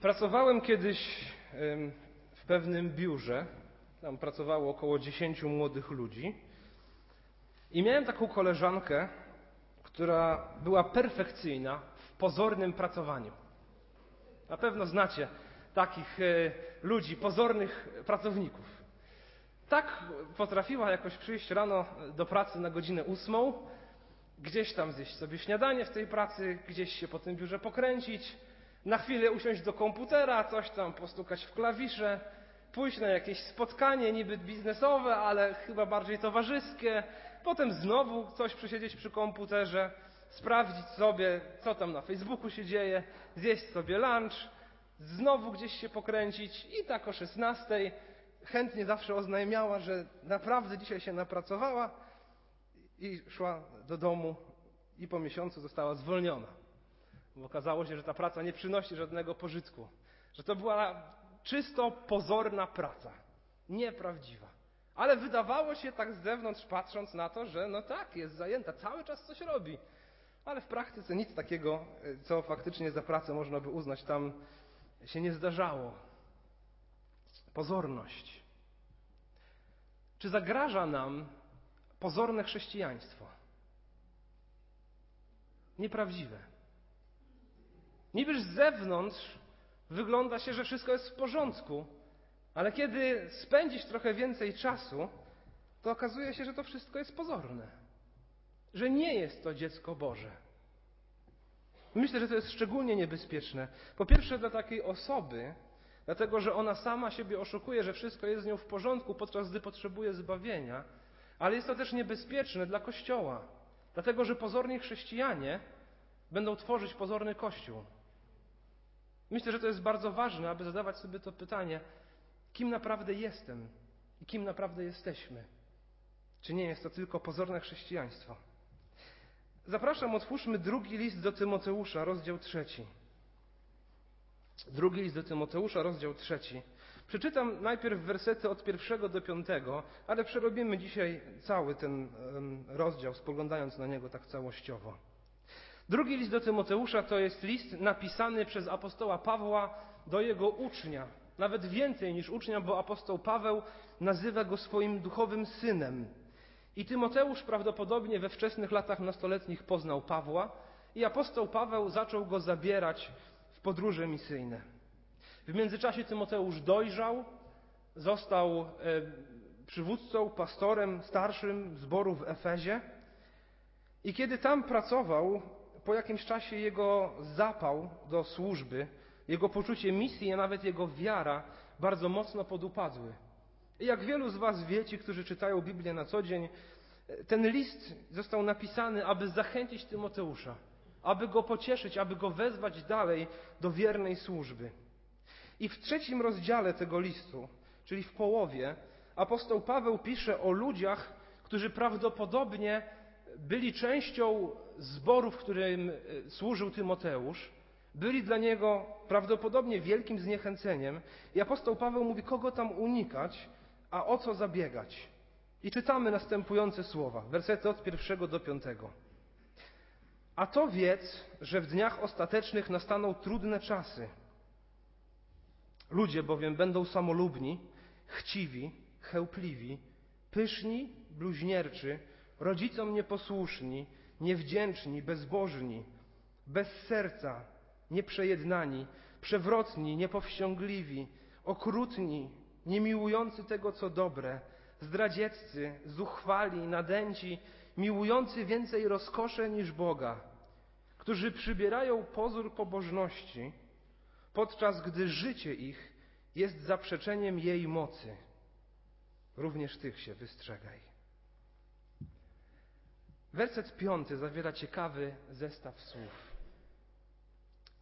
Pracowałem kiedyś w pewnym biurze. Tam pracowało około 10 młodych ludzi. I miałem taką koleżankę, która była perfekcyjna w pozornym pracowaniu. Na pewno znacie takich e, ludzi, pozornych pracowników. Tak potrafiła jakoś przyjść rano do pracy na godzinę ósmą, gdzieś tam zjeść sobie śniadanie w tej pracy, gdzieś się po tym biurze pokręcić, na chwilę usiąść do komputera, coś tam postukać w klawisze, pójść na jakieś spotkanie niby biznesowe, ale chyba bardziej towarzyskie, potem znowu coś przesiedzieć przy komputerze, sprawdzić sobie, co tam na Facebooku się dzieje, zjeść sobie lunch, znowu gdzieś się pokręcić i tak o 16 chętnie zawsze oznajmiała, że naprawdę dzisiaj się napracowała i szła do domu i po miesiącu została zwolniona. Bo okazało się, że ta praca nie przynosi żadnego pożytku. Że to była czysto pozorna praca. Nieprawdziwa. Ale wydawało się tak z zewnątrz, patrząc na to, że no tak, jest zajęta, cały czas coś robi. Ale w praktyce nic takiego, co faktycznie za pracę można by uznać, tam się nie zdarzało. Pozorność. Czy zagraża nam pozorne chrześcijaństwo? Nieprawdziwe. Nibyż z zewnątrz wygląda się, że wszystko jest w porządku, ale kiedy spędzisz trochę więcej czasu, to okazuje się, że to wszystko jest pozorne. Że nie jest to dziecko Boże. Myślę, że to jest szczególnie niebezpieczne. Po pierwsze, dla takiej osoby, dlatego że ona sama siebie oszukuje, że wszystko jest z nią w porządku, podczas gdy potrzebuje zbawienia, ale jest to też niebezpieczne dla Kościoła, dlatego że pozorni chrześcijanie będą tworzyć pozorny Kościół. Myślę, że to jest bardzo ważne, aby zadawać sobie to pytanie, kim naprawdę jestem i kim naprawdę jesteśmy. Czy nie jest to tylko pozorne chrześcijaństwo? Zapraszam, otwórzmy drugi list do Tymoteusza, rozdział trzeci. Drugi list do Tymoteusza, rozdział trzeci. Przeczytam najpierw wersety od pierwszego do piątego, ale przerobimy dzisiaj cały ten rozdział, spoglądając na niego tak całościowo. Drugi list do Tymoteusza to jest list napisany przez apostoła Pawła do jego ucznia. Nawet więcej niż ucznia, bo apostoł Paweł nazywa go swoim duchowym synem. I Tymoteusz prawdopodobnie we wczesnych latach nastoletnich poznał Pawła i apostoł Paweł zaczął go zabierać w podróże misyjne. W międzyczasie Tymoteusz dojrzał, został e, przywódcą, pastorem starszym zboru w Efezie. I kiedy tam pracował, po jakimś czasie jego zapał do służby, jego poczucie misji, a nawet jego wiara bardzo mocno podupadły. I jak wielu z Was wiecie, którzy czytają Biblię na co dzień, ten list został napisany, aby zachęcić Tymoteusza, aby go pocieszyć, aby go wezwać dalej do wiernej służby. I w trzecim rozdziale tego listu, czyli w połowie, apostoł Paweł pisze o ludziach, którzy prawdopodobnie byli częścią zboru, w którym e, służył Tymoteusz, byli dla niego prawdopodobnie wielkim zniechęceniem. I apostoł Paweł mówi, kogo tam unikać, a o co zabiegać. I czytamy następujące słowa, wersety od pierwszego do piątego. A to wiedz, że w dniach ostatecznych nastaną trudne czasy. Ludzie bowiem będą samolubni, chciwi, chełpliwi, pyszni, bluźnierczy, rodzicom nieposłuszni, niewdzięczni, bezbożni, bez serca, nieprzejednani, przewrotni, niepowściągliwi, okrutni, niemiłujący tego, co dobre, zdradzieccy, zuchwali, nadęci, miłujący więcej rozkosze niż Boga, którzy przybierają pozór pobożności, podczas gdy życie ich jest zaprzeczeniem jej mocy. Również tych się wystrzegaj. Werset piąty zawiera ciekawy zestaw słów.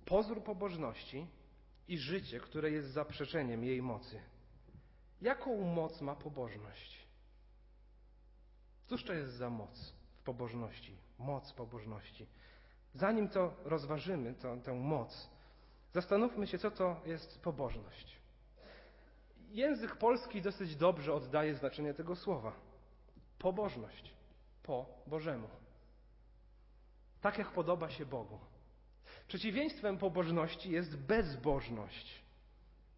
Pozór pobożności i życie, które jest zaprzeczeniem jej mocy. Jaką moc ma pobożność? Cóż to jest za moc w pobożności? Moc pobożności. Zanim to rozważymy, to, tę moc, zastanówmy się, co to jest pobożność. Język polski dosyć dobrze oddaje znaczenie tego słowa. Pobożność po Bożemu. Tak jak podoba się Bogu. Przeciwieństwem pobożności jest bezbożność.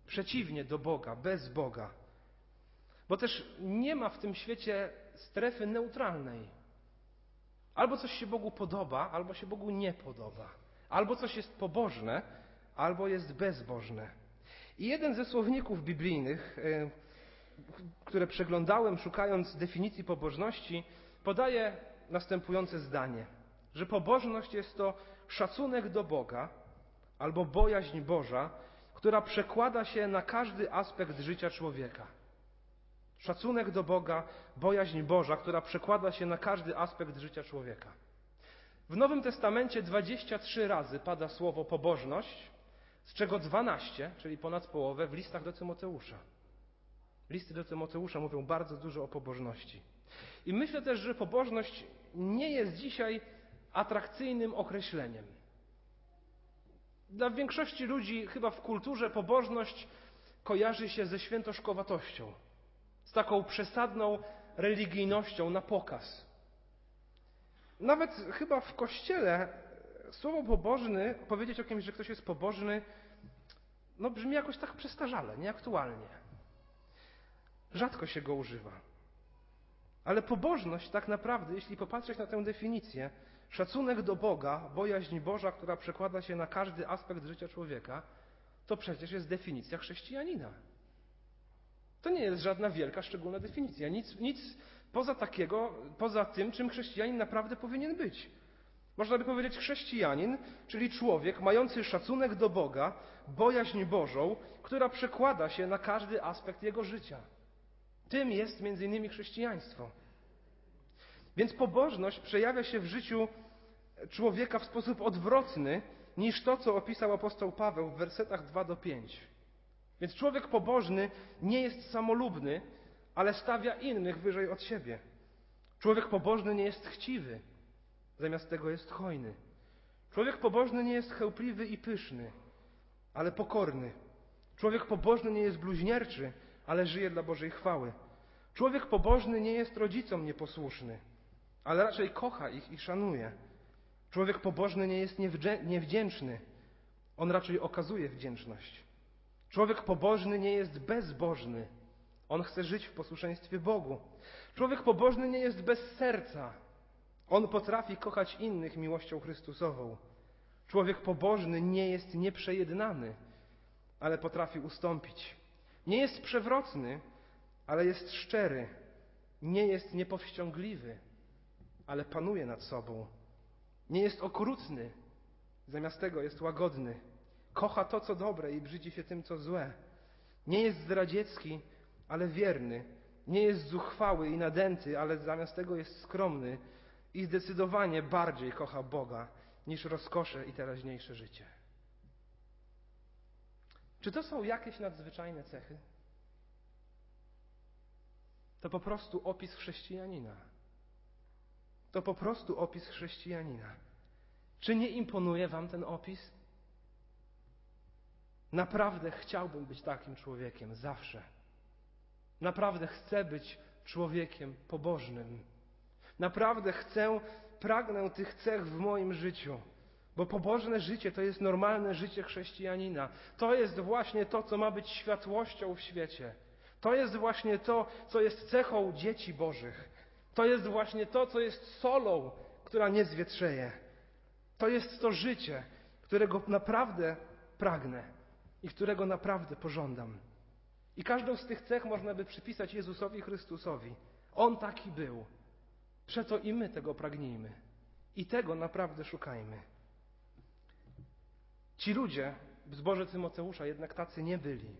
Przeciwnie do Boga, bez Boga. Bo też nie ma w tym świecie strefy neutralnej. Albo coś się Bogu podoba, albo się Bogu nie podoba. Albo coś jest pobożne, albo jest bezbożne. I jeden ze słowników biblijnych, e, które przeglądałem szukając definicji pobożności, podaje następujące zdanie, że pobożność jest to szacunek do Boga albo bojaźń Boża, która przekłada się na każdy aspekt życia człowieka. Szacunek do Boga, bojaźń Boża, która przekłada się na każdy aspekt życia człowieka. W Nowym Testamencie 23 razy pada słowo pobożność, z czego 12, czyli ponad połowę, w listach do Tymoteusza. Listy do Tymoteusza mówią bardzo dużo o pobożności. I myślę też, że pobożność nie jest dzisiaj atrakcyjnym określeniem. Dla większości ludzi, chyba w kulturze, pobożność kojarzy się ze świętoszkowatością, z taką przesadną religijnością na pokaz. Nawet chyba w kościele słowo pobożny, powiedzieć o kimś, że ktoś jest pobożny, no brzmi jakoś tak przestarzale, nieaktualnie. Rzadko się go używa. Ale pobożność tak naprawdę, jeśli popatrzeć na tę definicję, szacunek do Boga, bojaźń Boża, która przekłada się na każdy aspekt życia człowieka, to przecież jest definicja chrześcijanina. To nie jest żadna wielka, szczególna definicja. Nic, nic poza takiego, poza tym, czym chrześcijanin naprawdę powinien być. Można by powiedzieć chrześcijanin, czyli człowiek mający szacunek do Boga, bojaźń Bożą, która przekłada się na każdy aspekt jego życia. Tym jest między innymi chrześcijaństwo. Więc pobożność przejawia się w życiu człowieka w sposób odwrotny niż to, co opisał apostoł Paweł w wersetach 2 do 5. Więc człowiek pobożny nie jest samolubny, ale stawia innych wyżej od siebie. Człowiek pobożny nie jest chciwy, zamiast tego jest hojny. Człowiek pobożny nie jest chełpliwy i pyszny, ale pokorny. Człowiek pobożny nie jest bluźnierczy, ale żyje dla Bożej chwały. Człowiek pobożny nie jest rodzicom nieposłuszny, ale raczej kocha ich i szanuje. Człowiek pobożny nie jest niewdzięczny, on raczej okazuje wdzięczność. Człowiek pobożny nie jest bezbożny, on chce żyć w posłuszeństwie Bogu. Człowiek pobożny nie jest bez serca, on potrafi kochać innych miłością Chrystusową. Człowiek pobożny nie jest nieprzejednany, ale potrafi ustąpić. Nie jest przewrotny, ale jest szczery. Nie jest niepowściągliwy, ale panuje nad sobą. Nie jest okrutny, zamiast tego jest łagodny. Kocha to, co dobre i brzydzi się tym, co złe. Nie jest zdradziecki, ale wierny. Nie jest zuchwały i nadęty, ale zamiast tego jest skromny i zdecydowanie bardziej kocha Boga niż rozkosze i teraźniejsze życie. Czy to są jakieś nadzwyczajne cechy? To po prostu opis chrześcijanina. To po prostu opis chrześcijanina. Czy nie imponuje Wam ten opis? Naprawdę chciałbym być takim człowiekiem zawsze. Naprawdę chcę być człowiekiem pobożnym. Naprawdę chcę, pragnę tych cech w moim życiu. Bo pobożne życie to jest normalne życie chrześcijanina. To jest właśnie to, co ma być światłością w świecie. To jest właśnie to, co jest cechą dzieci Bożych. To jest właśnie to, co jest solą, która nie zwietrzeje. To jest to życie, którego naprawdę pragnę i którego naprawdę pożądam. I każdą z tych cech można by przypisać Jezusowi Chrystusowi. On taki był. Przeto i my tego pragnijmy. I tego naprawdę szukajmy. Ci ludzie w zborze Tymoteusza jednak tacy nie byli.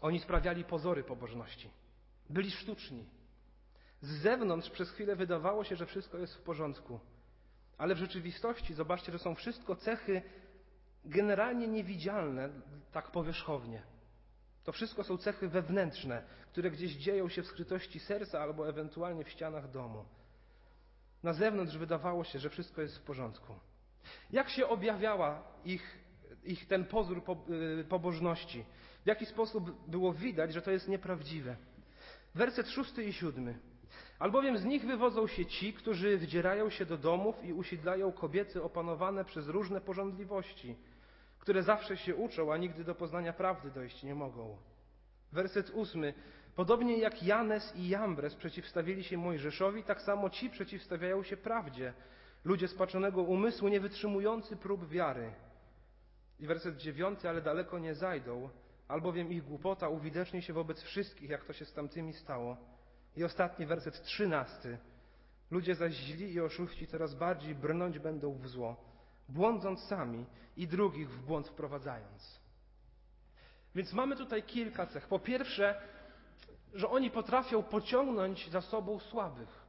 Oni sprawiali pozory pobożności. Byli sztuczni. Z zewnątrz przez chwilę wydawało się, że wszystko jest w porządku. Ale w rzeczywistości zobaczcie, że są wszystko cechy generalnie niewidzialne, tak powierzchownie. To wszystko są cechy wewnętrzne, które gdzieś dzieją się w skrytości serca albo ewentualnie w ścianach domu. Na zewnątrz wydawało się, że wszystko jest w porządku. Jak się objawiała ich, ich ten pozór y, pobożności? W jaki sposób było widać, że to jest nieprawdziwe? Werset szósty i siódmy. Albowiem z nich wywodzą się ci, którzy wdzierają się do domów i usiedlają kobiety opanowane przez różne porządliwości, które zawsze się uczą, a nigdy do poznania prawdy dojść nie mogą. Werset ósmy. Podobnie jak Janes i Jambres przeciwstawili się Mojżeszowi, tak samo ci przeciwstawiają się prawdzie. Ludzie spaczonego umysłu, nie wytrzymujący prób wiary. I werset dziewiąty, ale daleko nie zajdą, albowiem ich głupota uwidecznie się wobec wszystkich, jak to się z tamtymi stało. I ostatni werset trzynasty. Ludzie zaś źli i oszuści coraz bardziej brnąć będą w zło, błądząc sami i drugich w błąd wprowadzając. Więc mamy tutaj kilka cech. Po pierwsze, że oni potrafią pociągnąć za sobą słabych.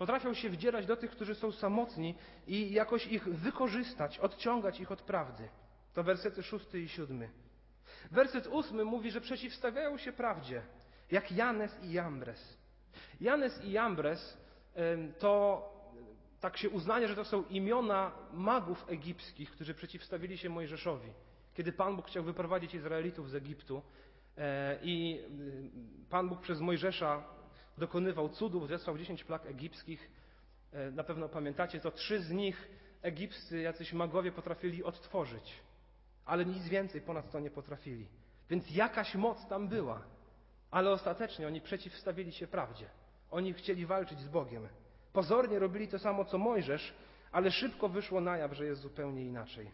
Potrafią się wdzierać do tych, którzy są samotni i jakoś ich wykorzystać, odciągać ich od prawdy. To wersety szósty i siódmy. Werset ósmy mówi, że przeciwstawiają się prawdzie, jak Janes i Jambres. Janes i Jambres to tak się uznaje, że to są imiona magów egipskich, którzy przeciwstawili się Mojżeszowi. Kiedy Pan Bóg chciał wyprowadzić Izraelitów z Egiptu e, i Pan Bóg przez Mojżesza dokonywał cudów, zesłał dziesięć plag egipskich. E, na pewno pamiętacie, to trzy z nich egipscy jacyś magowie potrafili odtworzyć, ale nic więcej ponad to nie potrafili. Więc jakaś moc tam była, ale ostatecznie oni przeciwstawili się prawdzie. Oni chcieli walczyć z Bogiem. Pozornie robili to samo co Mojżesz, ale szybko wyszło na jaw, że jest zupełnie inaczej.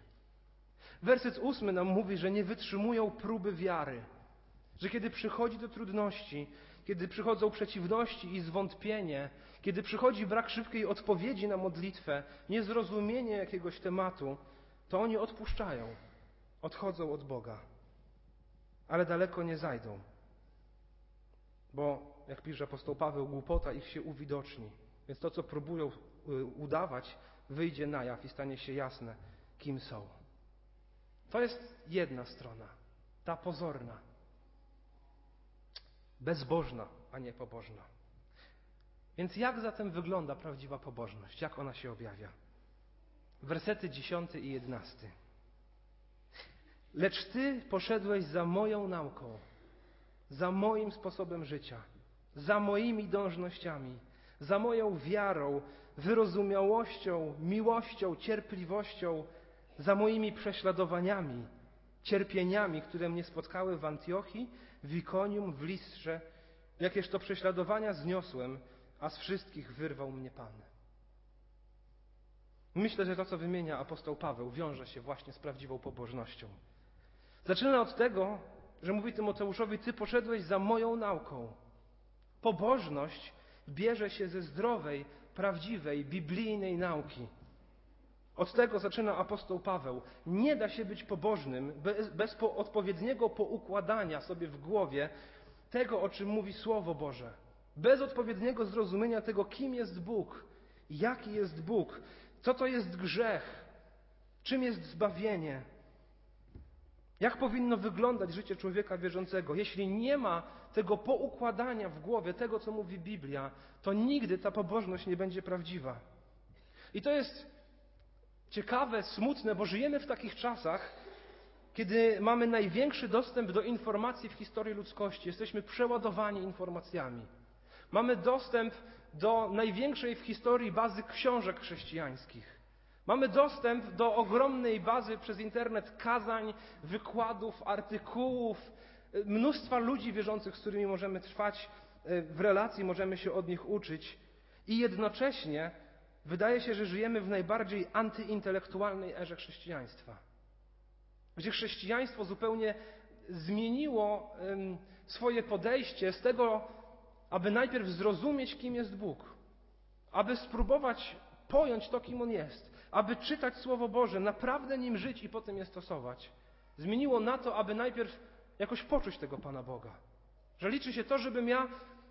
Werset ósmy nam mówi, że nie wytrzymują próby wiary, że kiedy przychodzi do trudności, kiedy przychodzą przeciwności i zwątpienie, kiedy przychodzi brak szybkiej odpowiedzi na modlitwę, niezrozumienie jakiegoś tematu, to oni odpuszczają, odchodzą od Boga, ale daleko nie zajdą. Bo, jak pisze apostoł Paweł, głupota ich się uwidoczni. Więc to, co próbują y, udawać, wyjdzie na jaw i stanie się jasne, kim są. To jest jedna strona, ta pozorna bezbożna, a nie pobożna. Więc jak zatem wygląda prawdziwa pobożność? Jak ona się objawia? Wersety 10 i 11. Lecz Ty poszedłeś za moją nauką, za moim sposobem życia, za moimi dążnościami, za moją wiarą, wyrozumiałością, miłością, cierpliwością, za moimi prześladowaniami, cierpieniami, które mnie spotkały w Antiochii w Ikonium, w Listrze, jakież to prześladowania zniosłem, a z wszystkich wyrwał mnie Pan. Myślę, że to, co wymienia apostoł Paweł, wiąże się właśnie z prawdziwą pobożnością. Zaczyna od tego, że mówi Tymoteuszowi: Ty poszedłeś za moją nauką. Pobożność bierze się ze zdrowej, prawdziwej, biblijnej nauki. Od tego zaczyna apostoł Paweł. Nie da się być pobożnym bez, bez po odpowiedniego poukładania sobie w głowie tego, o czym mówi Słowo Boże. Bez odpowiedniego zrozumienia tego, kim jest Bóg, jaki jest Bóg, co to jest grzech, czym jest zbawienie, jak powinno wyglądać życie człowieka wierzącego. Jeśli nie ma tego poukładania w głowie, tego, co mówi Biblia, to nigdy ta pobożność nie będzie prawdziwa. I to jest ciekawe, smutne, bo żyjemy w takich czasach, kiedy mamy największy dostęp do informacji w historii ludzkości. Jesteśmy przeładowani informacjami. Mamy dostęp do największej w historii bazy książek chrześcijańskich. Mamy dostęp do ogromnej bazy przez internet kazań, wykładów, artykułów, mnóstwa ludzi wierzących, z którymi możemy trwać e, w relacji, możemy się od nich uczyć. I jednocześnie Wydaje się, że żyjemy w najbardziej antyintelektualnej erze chrześcijaństwa, gdzie chrześcijaństwo zupełnie zmieniło swoje podejście z tego, aby najpierw zrozumieć, kim jest Bóg, aby spróbować pojąć to, kim On jest, aby czytać Słowo Boże, naprawdę nim żyć i potem je stosować. Zmieniło na to, aby najpierw jakoś poczuć tego Pana Boga. Że liczy się to, żebym ja,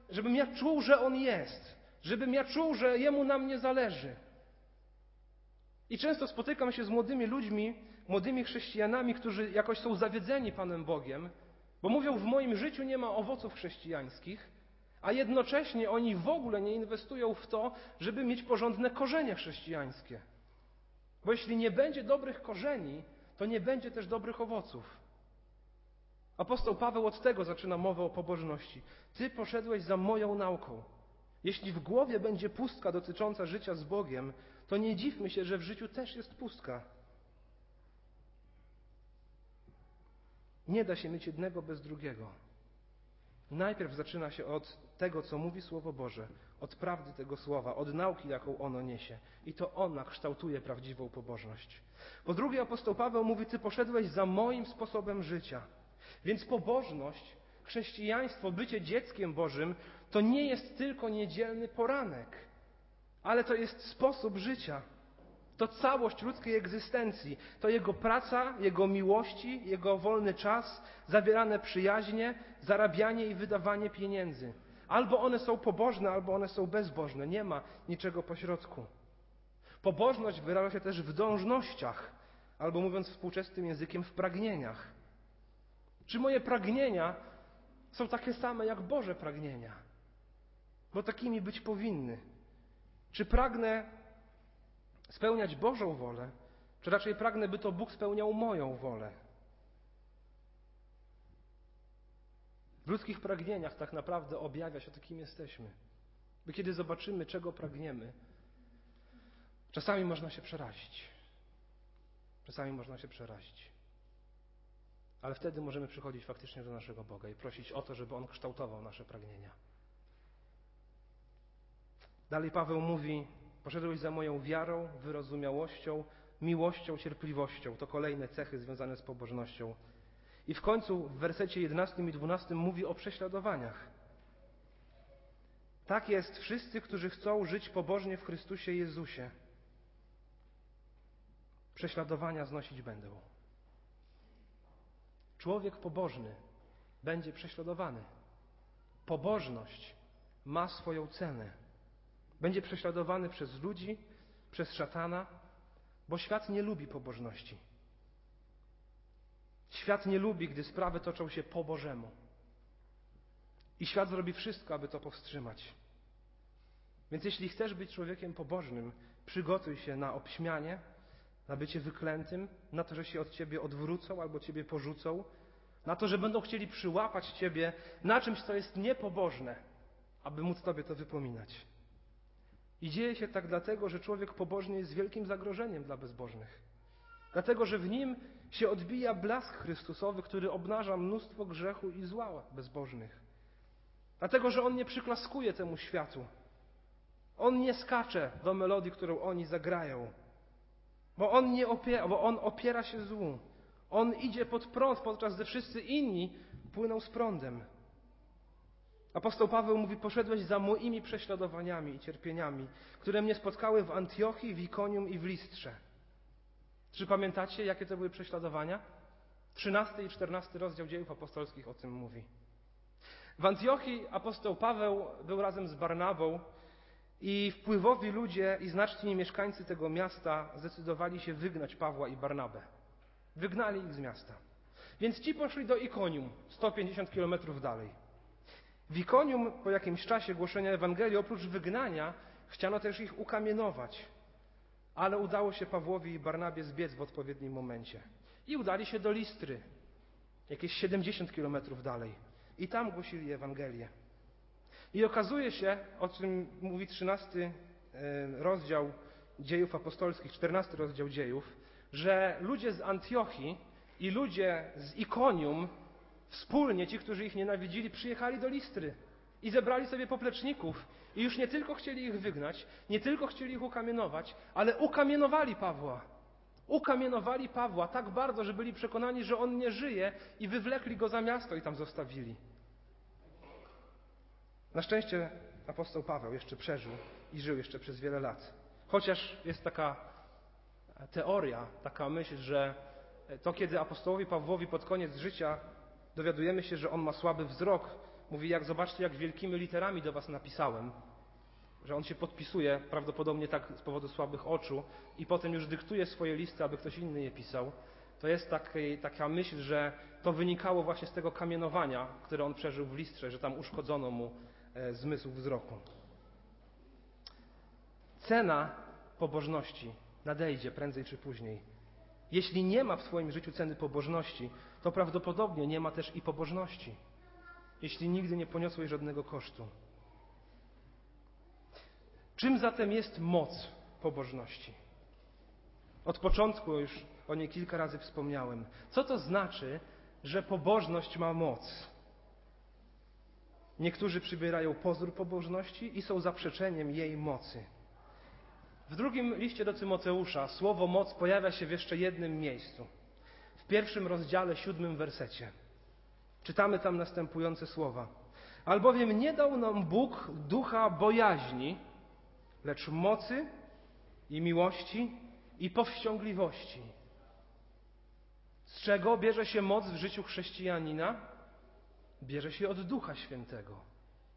żebym ja czuł, że On jest, żebym ja czuł, że Jemu na mnie zależy. I często spotykam się z młodymi ludźmi, młodymi chrześcijanami, którzy jakoś są zawiedzeni Panem Bogiem, bo mówią, w moim życiu nie ma owoców chrześcijańskich, a jednocześnie oni w ogóle nie inwestują w to, żeby mieć porządne korzenie chrześcijańskie. Bo jeśli nie będzie dobrych korzeni, to nie będzie też dobrych owoców. Apostoł Paweł od tego zaczyna mowę o pobożności. Ty poszedłeś za moją nauką. Jeśli w głowie będzie pustka dotycząca życia z Bogiem, to nie dziwmy się, że w życiu też jest pustka. Nie da się mieć jednego bez drugiego. Najpierw zaczyna się od tego, co mówi Słowo Boże, od prawdy tego słowa, od nauki, jaką ono niesie. I to ona kształtuje prawdziwą pobożność. Po drugie, apostoł Paweł mówi: Ty poszedłeś za moim sposobem życia. Więc pobożność, chrześcijaństwo, bycie dzieckiem Bożym to nie jest tylko niedzielny poranek, ale to jest sposób życia. To całość ludzkiej egzystencji. To jego praca, jego miłości, jego wolny czas, zawierane przyjaźnie, zarabianie i wydawanie pieniędzy. Albo one są pobożne, albo one są bezbożne. Nie ma niczego pośrodku. Pobożność wyraża się też w dążnościach, albo mówiąc współczesnym językiem, w pragnieniach. Czy moje pragnienia są takie same jak Boże pragnienia? Bo takimi być powinny. Czy pragnę spełniać Bożą wolę, czy raczej pragnę, by to Bóg spełniał moją wolę? W ludzkich pragnieniach tak naprawdę objawia się to, kim jesteśmy. By kiedy zobaczymy, czego pragniemy, czasami można się przerazić. Czasami można się przerazić. Ale wtedy możemy przychodzić faktycznie do naszego Boga i prosić o to, żeby On kształtował nasze pragnienia. Dalej Paweł mówi: Poszedłeś za moją wiarą, wyrozumiałością, miłością, cierpliwością. To kolejne cechy związane z pobożnością. I w końcu w wersecie 11 i 12 mówi o prześladowaniach. Tak jest wszyscy, którzy chcą żyć pobożnie w Chrystusie Jezusie. Prześladowania znosić będą. Człowiek pobożny będzie prześladowany. Pobożność ma swoją cenę. Będzie prześladowany przez ludzi, przez szatana, bo świat nie lubi pobożności. Świat nie lubi, gdy sprawy toczą się po Bożemu. I świat zrobi wszystko, aby to powstrzymać. Więc jeśli chcesz być człowiekiem pobożnym, przygotuj się na obśmianie, na bycie wyklętym, na to, że się od ciebie odwrócą albo ciebie porzucą, na to, że będą chcieli przyłapać ciebie na czymś, co jest niepobożne, aby móc tobie to wypominać. I dzieje się tak dlatego, że człowiek pobożny jest wielkim zagrożeniem dla bezbożnych. Dlatego, że w nim się odbija blask Chrystusowy, który obnaża mnóstwo grzechu i zła bezbożnych. Dlatego, że on nie przyklaskuje temu światu. On nie skacze do melodii, którą oni zagrają. Bo on, nie opiera, bo on opiera się złu. On idzie pod prąd, podczas gdy wszyscy inni płyną z prądem. Apostoł Paweł mówi: Poszedłeś za moimi prześladowaniami i cierpieniami, które mnie spotkały w Antiochii, w Ikonium i w Listrze. Czy pamiętacie, jakie to były prześladowania? 13 i 14 rozdział dziejów apostolskich o tym mówi. W Antiochii apostoł Paweł był razem z Barnabą i wpływowi ludzie i znaczni mieszkańcy tego miasta zdecydowali się wygnać Pawła i Barnabę. Wygnali ich z miasta. Więc ci poszli do Ikonium, 150 kilometrów dalej. W Ikonium po jakimś czasie głoszenia Ewangelii, oprócz wygnania, chciano też ich ukamienować. Ale udało się Pawłowi i Barnabie zbiec w odpowiednim momencie. I udali się do Listry, jakieś 70 kilometrów dalej. I tam głosili Ewangelię. I okazuje się, o czym mówi 13 e, rozdział dziejów apostolskich, 14 rozdział dziejów, że ludzie z Antiochii i ludzie z Ikonium wspólnie, ci, którzy ich nienawidzili, przyjechali do Listry i zebrali sobie popleczników i już nie tylko chcieli ich wygnać, nie tylko chcieli ich ukamienować, ale ukamienowali Pawła. Ukamienowali Pawła tak bardzo, że byli przekonani, że on nie żyje i wywlekli go za miasto i tam zostawili. Na szczęście apostoł Paweł jeszcze przeżył i żył jeszcze przez wiele lat. Chociaż jest taka teoria, taka myśl, że to kiedy apostołowi Pawłowi pod koniec życia dowiadujemy się, że on ma słaby wzrok, mówi, jak zobaczcie, jak wielkimi literami do was napisałem, że on się podpisuje, prawdopodobnie tak z powodu słabych oczu, i potem już dyktuje swoje listy, aby ktoś inny je pisał. To jest taki, taka myśl, że to wynikało właśnie z tego kamienowania, które on przeżył w listrze, że tam uszkodzono mu e, zmysł wzroku. Cena pobożności nadejdzie prędzej czy później. Jeśli nie ma w Twoim życiu ceny pobożności, to prawdopodobnie nie ma też i pobożności, jeśli nigdy nie poniosłeś żadnego kosztu. Czym zatem jest moc pobożności? Od początku już o niej kilka razy wspomniałem. Co to znaczy, że pobożność ma moc? Niektórzy przybierają pozór pobożności i są zaprzeczeniem jej mocy. W drugim liście do Tymoteusza słowo moc pojawia się w jeszcze jednym miejscu. W pierwszym rozdziale, siódmym wersecie. Czytamy tam następujące słowa. Albowiem nie dał nam Bóg ducha bojaźni, lecz mocy i miłości i powściągliwości. Z czego bierze się moc w życiu chrześcijanina? Bierze się od Ducha Świętego.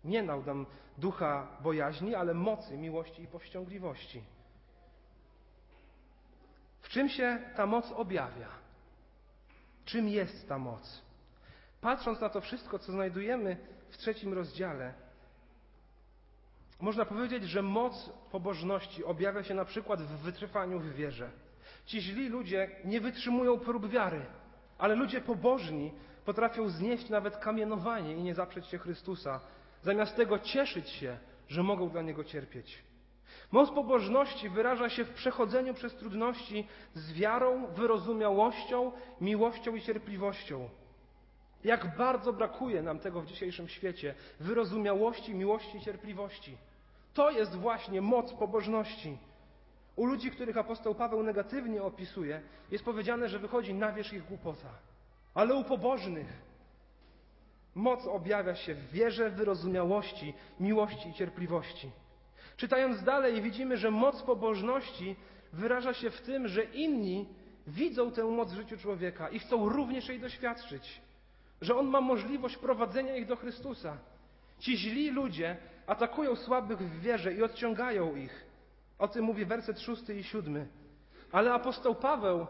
Nie dał nam ducha bojaźni, ale mocy, miłości i powściągliwości. W czym się ta moc objawia? Czym jest ta moc? Patrząc na to wszystko, co znajdujemy w trzecim rozdziale, można powiedzieć, że moc pobożności objawia się na przykład w wytrwaniu w wierze. Ci źli ludzie nie wytrzymują prób wiary, ale ludzie pobożni potrafią znieść nawet kamienowanie i nie zaprzeć się Chrystusa, zamiast tego cieszyć się, że mogą dla Niego cierpieć. Moc pobożności wyraża się w przechodzeniu przez trudności z wiarą, wyrozumiałością, miłością i cierpliwością. Jak bardzo brakuje nam tego w dzisiejszym świecie wyrozumiałości, miłości i cierpliwości. To jest właśnie moc pobożności. U ludzi, których apostoł Paweł negatywnie opisuje, jest powiedziane, że wychodzi na wierzch ich głupota. Ale u pobożnych moc objawia się w wierze, wyrozumiałości, miłości i cierpliwości. Czytając dalej, widzimy, że moc pobożności wyraża się w tym, że inni widzą tę moc w życiu człowieka i chcą również jej doświadczyć. Że on ma możliwość prowadzenia ich do Chrystusa. Ci źli ludzie atakują słabych w wierze i odciągają ich. O tym mówi werset szósty i siódmy. Ale apostoł Paweł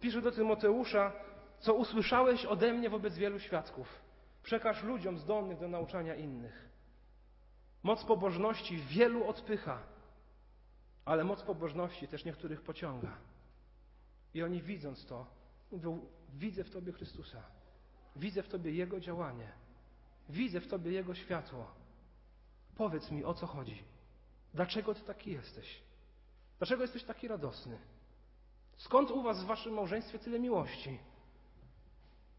pisze do Tymoteusza, co usłyszałeś ode mnie wobec wielu świadków. Przekaż ludziom zdolnych do nauczania innych. Moc pobożności wielu odpycha, ale moc pobożności też niektórych pociąga. I oni widząc to, mówią: Widzę w Tobie Chrystusa, widzę w Tobie Jego działanie, widzę w Tobie Jego światło. Powiedz mi, o co chodzi? Dlaczego Ty taki jesteś? Dlaczego jesteś taki radosny? Skąd u Was w Waszym małżeństwie tyle miłości?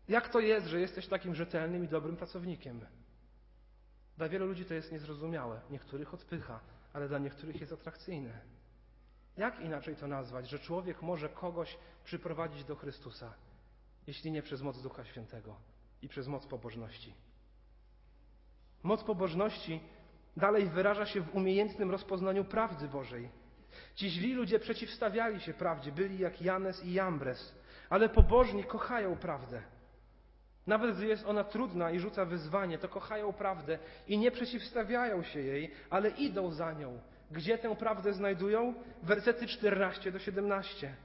Jak to jest, że jesteś takim rzetelnym i dobrym pracownikiem? Dla wielu ludzi to jest niezrozumiałe. Niektórych odpycha, ale dla niektórych jest atrakcyjne. Jak inaczej to nazwać, że człowiek może kogoś przyprowadzić do Chrystusa, jeśli nie przez moc Ducha Świętego i przez moc pobożności? Moc pobożności dalej wyraża się w umiejętnym rozpoznaniu prawdy Bożej. Ci źli ludzie przeciwstawiali się prawdzie, byli jak Janes i Jambres, ale pobożni kochają prawdę. Nawet gdy jest ona trudna i rzuca wyzwanie, to kochają prawdę i nie przeciwstawiają się jej, ale idą za nią. Gdzie tę prawdę znajdują? Wersety 14 do 17.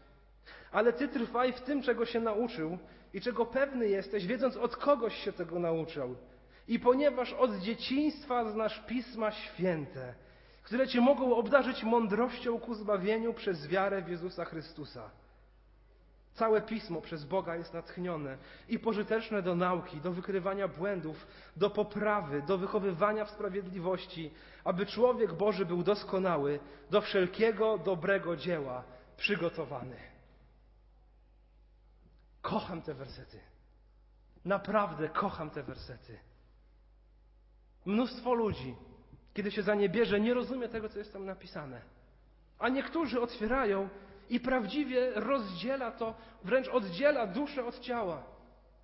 Ale ty trwaj w tym, czego się nauczył i czego pewny jesteś, wiedząc od kogoś się tego nauczył. I ponieważ od dzieciństwa znasz pisma święte, które cię mogą obdarzyć mądrością ku zbawieniu przez wiarę w Jezusa Chrystusa. Całe pismo przez Boga jest natchnione i pożyteczne do nauki, do wykrywania błędów, do poprawy, do wychowywania w sprawiedliwości, aby człowiek Boży był doskonały, do wszelkiego dobrego dzieła przygotowany. Kocham te wersety. Naprawdę kocham te wersety. Mnóstwo ludzi, kiedy się za nie bierze, nie rozumie tego, co jest tam napisane. A niektórzy otwierają i prawdziwie rozdziela to, wręcz oddziela duszę od ciała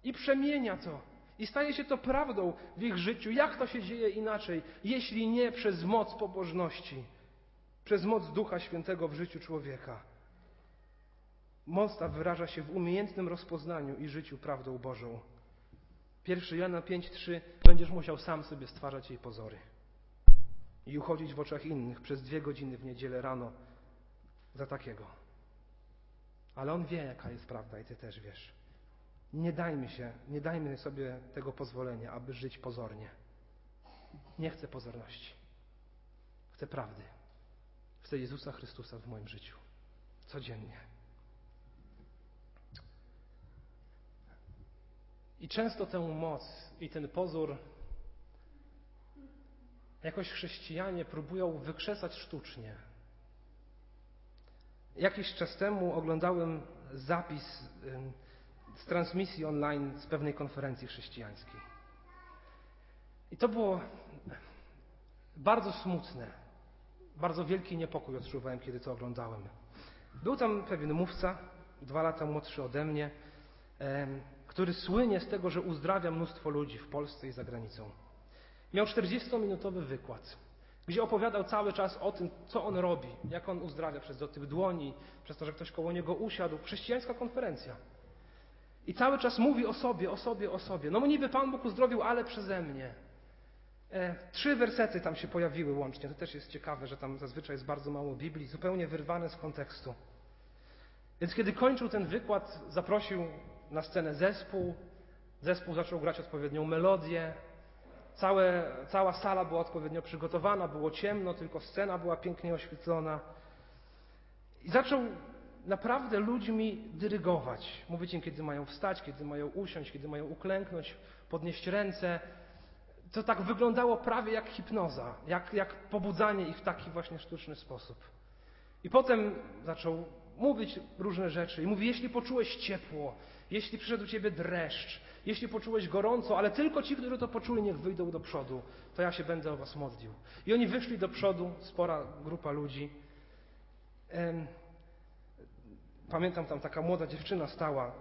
i przemienia to. I staje się to prawdą w ich życiu. Jak to się dzieje inaczej, jeśli nie przez moc pobożności, przez moc Ducha Świętego w życiu człowieka? Moc ta wyraża się w umiejętnym rozpoznaniu i życiu prawdą Bożą. 1 Jana 5:3 będziesz musiał sam sobie stwarzać jej pozory i uchodzić w oczach innych przez dwie godziny w niedzielę rano za takiego. Ale on wie, jaka jest prawda, i ty też wiesz. Nie dajmy się, nie dajmy sobie tego pozwolenia, aby żyć pozornie. Nie chcę pozorności. Chcę prawdy. Chcę Jezusa Chrystusa w moim życiu. Codziennie. I często tę moc i ten pozór jakoś chrześcijanie próbują wykrzesać sztucznie. Jakiś czas temu oglądałem zapis z transmisji online z pewnej konferencji chrześcijańskiej. I to było bardzo smutne. Bardzo wielki niepokój odczuwałem, kiedy to oglądałem. Był tam pewien mówca, dwa lata młodszy ode mnie, który słynie z tego, że uzdrawia mnóstwo ludzi w Polsce i za granicą. Miał 40-minutowy wykład, gdzie opowiadał cały czas o tym, co on robi, jak on uzdrawia przez dotyk dłoni, przez to, że ktoś koło niego usiadł. Chrześcijańska konferencja. I cały czas mówi o sobie, o sobie, o sobie. No niby Pan Bóg uzdrowił, ale przeze mnie. E, trzy wersety tam się pojawiły łącznie. To też jest ciekawe, że tam zazwyczaj jest bardzo mało Biblii, zupełnie wyrwane z kontekstu. Więc kiedy kończył ten wykład, zaprosił na scenę zespół. Zespół zaczął grać odpowiednią melodię. Całe, cała sala była odpowiednio przygotowana, było ciemno, tylko scena była pięknie oświetlona. I zaczął naprawdę ludźmi dyrygować. Mówić im, kiedy mają wstać, kiedy mają usiąść, kiedy mają uklęknąć, podnieść ręce. To tak wyglądało prawie jak hipnoza, jak, jak pobudzanie ich w taki właśnie sztuczny sposób. I potem zaczął mówić różne rzeczy. I mówi, jeśli poczułeś ciepło, jeśli przyszedł ciebie dreszcz, jeśli poczułeś gorąco, ale tylko ci, którzy to poczuli, niech wyjdą do przodu, to ja się będę o was modlił. I oni wyszli do przodu, spora grupa ludzi. Pamiętam tam taka młoda dziewczyna stała,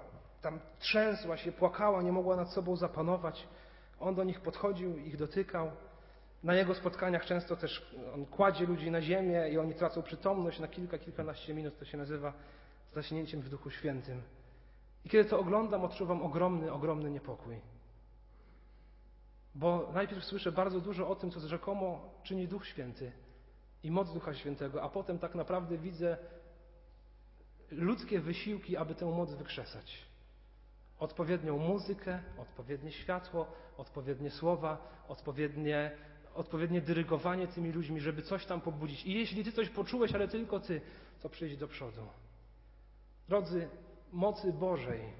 tam trzęsła się, płakała, nie mogła nad sobą zapanować. On do nich podchodził, ich dotykał. Na jego spotkaniach często też on kładzie ludzi na ziemię i oni tracą przytomność na kilka, kilkanaście minut. To się nazywa zaśnięciem w Duchu Świętym. I kiedy to oglądam, odczuwam ogromny, ogromny niepokój. Bo najpierw słyszę bardzo dużo o tym, co rzekomo czyni Duch Święty i moc Ducha Świętego, a potem tak naprawdę widzę ludzkie wysiłki, aby tę moc wykrzesać. Odpowiednią muzykę, odpowiednie światło, odpowiednie słowa, odpowiednie, odpowiednie dyrygowanie tymi ludźmi, żeby coś tam pobudzić. I jeśli ty coś poczułeś, ale tylko ty, to przyjdź do przodu. Drodzy, mocy Bożej,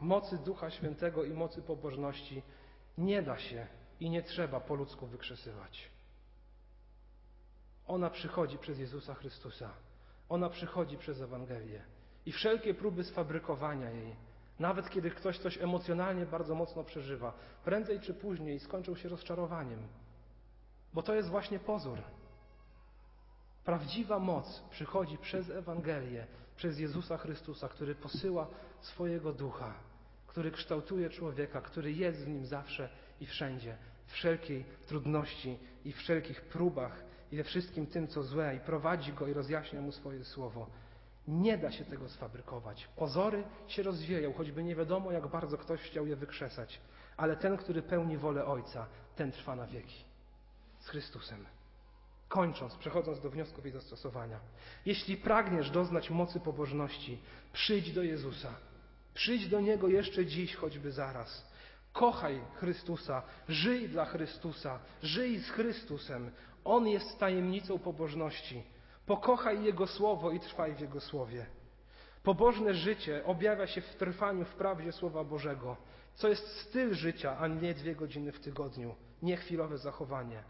mocy Ducha Świętego i mocy pobożności nie da się i nie trzeba po ludzku wykrzesywać. Ona przychodzi przez Jezusa Chrystusa. Ona przychodzi przez Ewangelię. I wszelkie próby sfabrykowania jej, nawet kiedy ktoś coś emocjonalnie bardzo mocno przeżywa, prędzej czy później skończą się rozczarowaniem. Bo to jest właśnie pozór. Prawdziwa moc przychodzi przez Ewangelię, przez Jezusa Chrystusa, który posyła swojego ducha, który kształtuje człowieka, który jest w nim zawsze i wszędzie, w wszelkiej trudności i wszelkich próbach i we wszystkim tym, co złe, i prowadzi go i rozjaśnia mu swoje słowo. Nie da się tego sfabrykować. Pozory się rozwieją, choćby nie wiadomo, jak bardzo ktoś chciał je wykrzesać, ale ten, który pełni wolę Ojca, ten trwa na wieki. Z Chrystusem. Kończąc, przechodząc do wniosków i zastosowania. Jeśli pragniesz doznać mocy pobożności, przyjdź do Jezusa. Przyjdź do Niego jeszcze dziś, choćby zaraz. Kochaj Chrystusa, żyj dla Chrystusa, żyj z Chrystusem. On jest tajemnicą pobożności. Pokochaj Jego Słowo i trwaj w Jego Słowie. Pobożne życie objawia się w trwaniu w prawdzie Słowa Bożego, co jest styl życia, a nie dwie godziny w tygodniu, nie chwilowe zachowanie.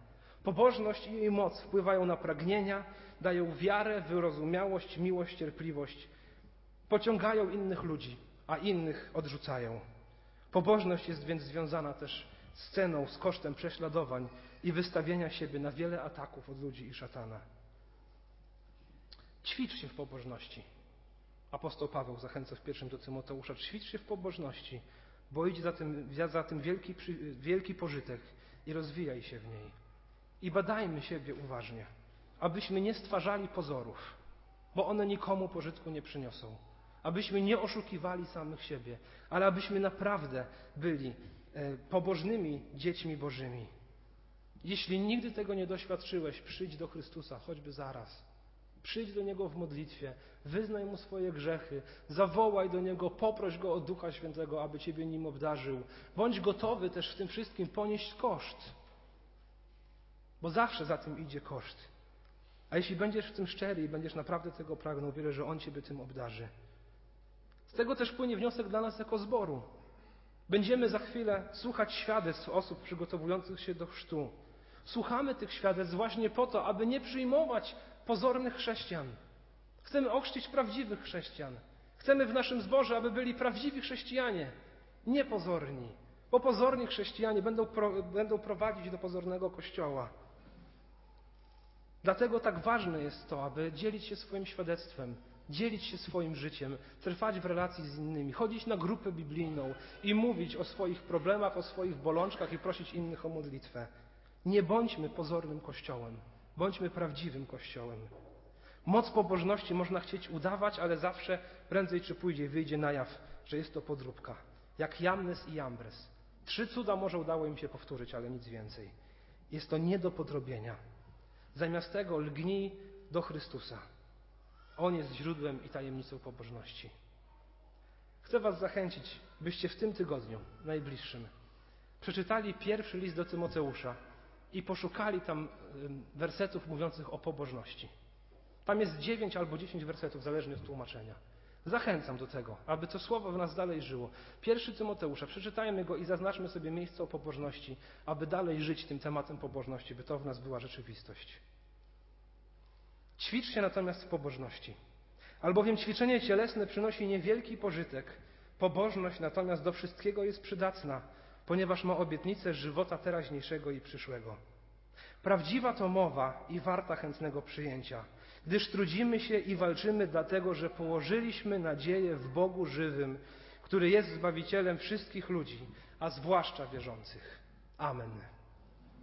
Pobożność i jej moc wpływają na pragnienia, dają wiarę, wyrozumiałość, miłość, cierpliwość. Pociągają innych ludzi, a innych odrzucają. Pobożność jest więc związana też z ceną, z kosztem prześladowań i wystawienia siebie na wiele ataków od ludzi i szatana. Ćwicz się w pobożności. Apostoł Paweł zachęca w pierwszym do Tymoteusza. Ćwicz się w pobożności, bo idź za tym, za tym wielki, wielki pożytek i rozwijaj się w niej. I badajmy siebie uważnie, abyśmy nie stwarzali pozorów, bo one nikomu pożytku nie przyniosą. Abyśmy nie oszukiwali samych siebie, ale abyśmy naprawdę byli e, pobożnymi dziećmi Bożymi. Jeśli nigdy tego nie doświadczyłeś, przyjdź do Chrystusa, choćby zaraz. Przyjdź do Niego w modlitwie, wyznaj Mu swoje grzechy, zawołaj do Niego, poproś Go o Ducha Świętego, aby Ciebie nim obdarzył. Bądź gotowy też w tym wszystkim ponieść koszt, bo zawsze za tym idzie koszt. A jeśli będziesz w tym szczery i będziesz naprawdę tego pragnął, wierzę, że On Ciebie tym obdarzy. Z tego też płynie wniosek dla nas jako zboru. Będziemy za chwilę słuchać świadectw osób przygotowujących się do chrztu. Słuchamy tych świadectw właśnie po to, aby nie przyjmować pozornych chrześcijan. Chcemy ochrzcić prawdziwych chrześcijan. Chcemy w naszym zborze, aby byli prawdziwi chrześcijanie, niepozorni. Bo pozorni chrześcijanie będą, pro, będą prowadzić do pozornego kościoła. Dlatego tak ważne jest to, aby dzielić się swoim świadectwem, dzielić się swoim życiem, trwać w relacji z innymi, chodzić na grupę biblijną i mówić o swoich problemach, o swoich bolączkach i prosić innych o modlitwę. Nie bądźmy pozornym kościołem, bądźmy prawdziwym kościołem. Moc pobożności można chcieć udawać, ale zawsze prędzej czy później wyjdzie na jaw, że jest to podróbka. Jak Jamnes i Jambres. Trzy cuda może udało im się powtórzyć, ale nic więcej. Jest to nie do podrobienia. Zamiast tego lgnij do Chrystusa. On jest źródłem i tajemnicą pobożności. Chcę Was zachęcić, byście w tym tygodniu, najbliższym, przeczytali pierwszy list do Tymoteusza i poszukali tam wersetów mówiących o pobożności. Tam jest dziewięć albo dziesięć wersetów, zależnie od tłumaczenia. Zachęcam do tego, aby to słowo w nas dalej żyło. Pierwszy Tymoteusza, przeczytajmy go i zaznaczmy sobie miejsce o pobożności, aby dalej żyć tym tematem pobożności, by to w nas była rzeczywistość. Ćwiczcie natomiast w pobożności, albowiem ćwiczenie cielesne przynosi niewielki pożytek, pobożność natomiast do wszystkiego jest przydatna, ponieważ ma obietnicę żywota teraźniejszego i przyszłego. Prawdziwa to mowa i warta chętnego przyjęcia, gdyż trudzimy się i walczymy dlatego, że położyliśmy nadzieję w Bogu żywym, który jest Zbawicielem wszystkich ludzi, a zwłaszcza wierzących. Amen.